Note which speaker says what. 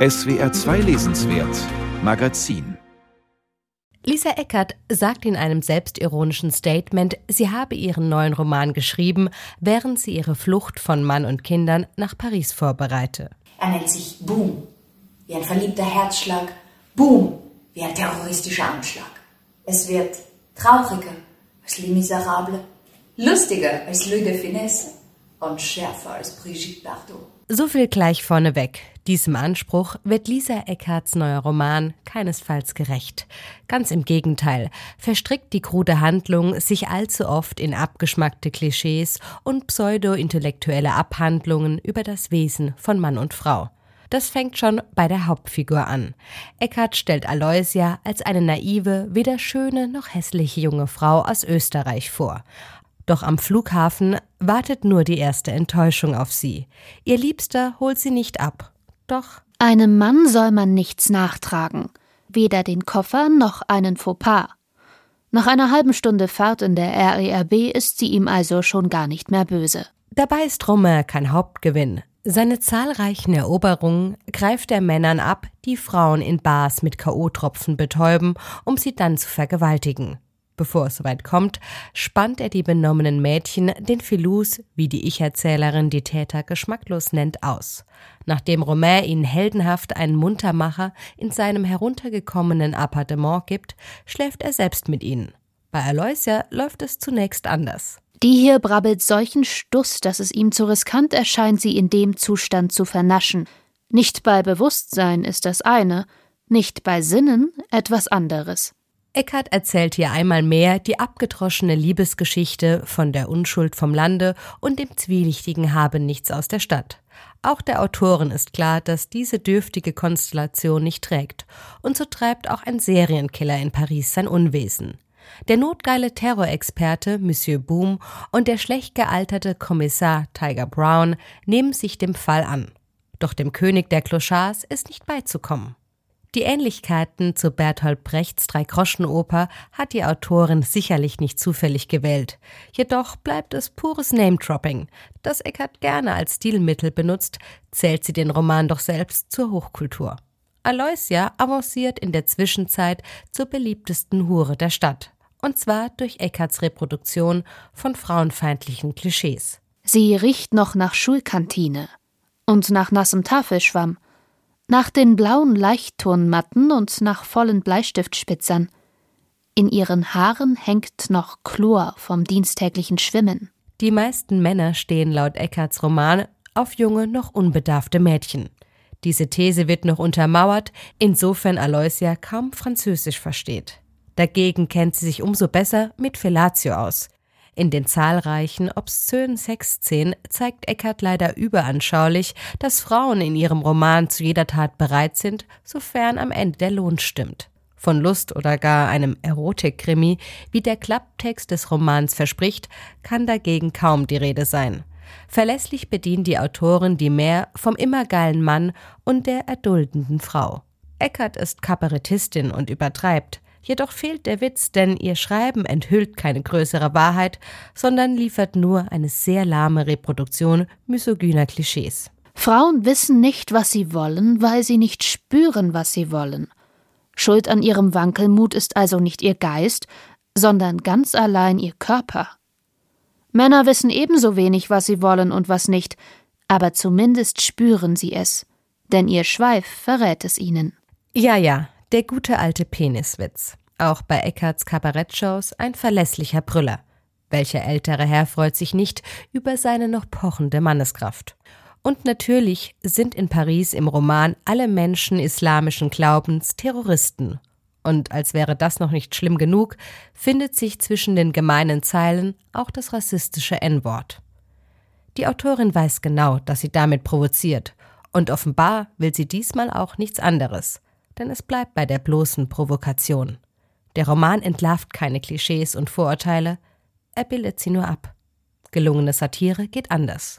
Speaker 1: SWR 2 Lesenswert Magazin.
Speaker 2: Lisa Eckert sagt in einem selbstironischen Statement, sie habe ihren neuen Roman geschrieben, während sie ihre Flucht von Mann und Kindern nach Paris vorbereite.
Speaker 3: Er nennt sich Boom, wie ein verliebter Herzschlag, Boom, wie ein terroristischer Anschlag. Es wird trauriger als Les Miserables, lustiger als Louis de Finesse und schärfer als Brigitte Bardot.
Speaker 2: So viel gleich vorneweg. Diesem Anspruch wird Lisa Eckarts neuer Roman keinesfalls gerecht. Ganz im Gegenteil, verstrickt die krude Handlung sich allzu oft in abgeschmackte Klischees und pseudo-intellektuelle Abhandlungen über das Wesen von Mann und Frau. Das fängt schon bei der Hauptfigur an. Eckart stellt Aloysia als eine naive, weder schöne noch hässliche junge Frau aus Österreich vor. Doch am Flughafen wartet nur die erste Enttäuschung auf sie. Ihr Liebster holt sie nicht ab. Doch
Speaker 4: einem Mann soll man nichts nachtragen, weder den Koffer noch einen Fauxpas. Nach einer halben Stunde Fahrt in der RERB ist sie ihm also schon gar nicht mehr böse.
Speaker 2: Dabei ist Romain kein Hauptgewinn. Seine zahlreichen Eroberungen greift er Männern ab, die Frauen in Bars mit K.O.-Tropfen betäuben, um sie dann zu vergewaltigen. Bevor es soweit kommt, spannt er die benommenen Mädchen, den Filous, wie die Ich-Erzählerin die Täter geschmacklos nennt, aus. Nachdem Romain ihnen heldenhaft einen Muntermacher in seinem heruntergekommenen Appartement gibt, schläft er selbst mit ihnen. Bei Aloysia läuft es zunächst anders.
Speaker 4: Die hier brabbelt solchen Stuss, dass es ihm zu riskant erscheint, sie in dem Zustand zu vernaschen. Nicht bei Bewusstsein ist das eine, nicht bei Sinnen etwas anderes.
Speaker 2: Eckart erzählt hier einmal mehr die abgedroschene Liebesgeschichte von der Unschuld vom Lande und dem zwielichtigen Habenichts aus der Stadt. Auch der Autorin ist klar, dass diese dürftige Konstellation nicht trägt, und so treibt auch ein Serienkiller in Paris sein Unwesen. Der notgeile Terrorexperte Monsieur Boom und der schlecht gealterte Kommissar Tiger Brown nehmen sich dem Fall an. Doch dem König der Clochards ist nicht beizukommen. Die Ähnlichkeiten zu Bertolt Brechts Dreigroschenoper hat die Autorin sicherlich nicht zufällig gewählt. Jedoch bleibt es pures Name-Dropping. Das Eckart gerne als Stilmittel benutzt, zählt sie den Roman doch selbst zur Hochkultur. Aloysia avanciert in der Zwischenzeit zur beliebtesten Hure der Stadt. Und zwar durch Eckarts Reproduktion von frauenfeindlichen Klischees.
Speaker 4: Sie riecht noch nach Schulkantine und nach nassem Tafelschwamm nach den blauen Leichtturnmatten und nach vollen Bleistiftspitzern. In ihren Haaren hängt noch Chlor vom diensttäglichen Schwimmen.
Speaker 2: Die meisten Männer stehen laut Eckarts Roman auf junge, noch unbedarfte Mädchen. Diese These wird noch untermauert, insofern Aloysia kaum Französisch versteht. Dagegen kennt sie sich umso besser mit Fellatio aus. In den zahlreichen obszönen Sexszenen zeigt Eckert leider überanschaulich, dass Frauen in ihrem Roman zu jeder Tat bereit sind, sofern am Ende der Lohn stimmt. Von Lust oder gar einem Erotikkrimi, wie der Klapptext des Romans verspricht, kann dagegen kaum die Rede sein. Verlässlich bedient die Autorin die Mehr vom immer geilen Mann und der erduldenden Frau. Eckert ist Kabarettistin und übertreibt. Jedoch fehlt der Witz, denn ihr Schreiben enthüllt keine größere Wahrheit, sondern liefert nur eine sehr lahme Reproduktion misogyner Klischees.
Speaker 4: Frauen wissen nicht, was sie wollen, weil sie nicht spüren, was sie wollen. Schuld an ihrem Wankelmut ist also nicht ihr Geist, sondern ganz allein ihr Körper. Männer wissen ebenso wenig, was sie wollen und was nicht, aber zumindest spüren sie es, denn ihr Schweif verrät es ihnen.
Speaker 2: Ja, ja, der gute alte Peniswitz. Auch bei Eckarts Kabarettshows ein verlässlicher Brüller. Welcher ältere Herr freut sich nicht über seine noch pochende Manneskraft? Und natürlich sind in Paris im Roman alle Menschen islamischen Glaubens Terroristen. Und als wäre das noch nicht schlimm genug, findet sich zwischen den gemeinen Zeilen auch das rassistische N-Wort. Die Autorin weiß genau, dass sie damit provoziert, und offenbar will sie diesmal auch nichts anderes denn es bleibt bei der bloßen Provokation. Der Roman entlarvt keine Klischees und Vorurteile, er bildet sie nur ab. Gelungene Satire geht anders.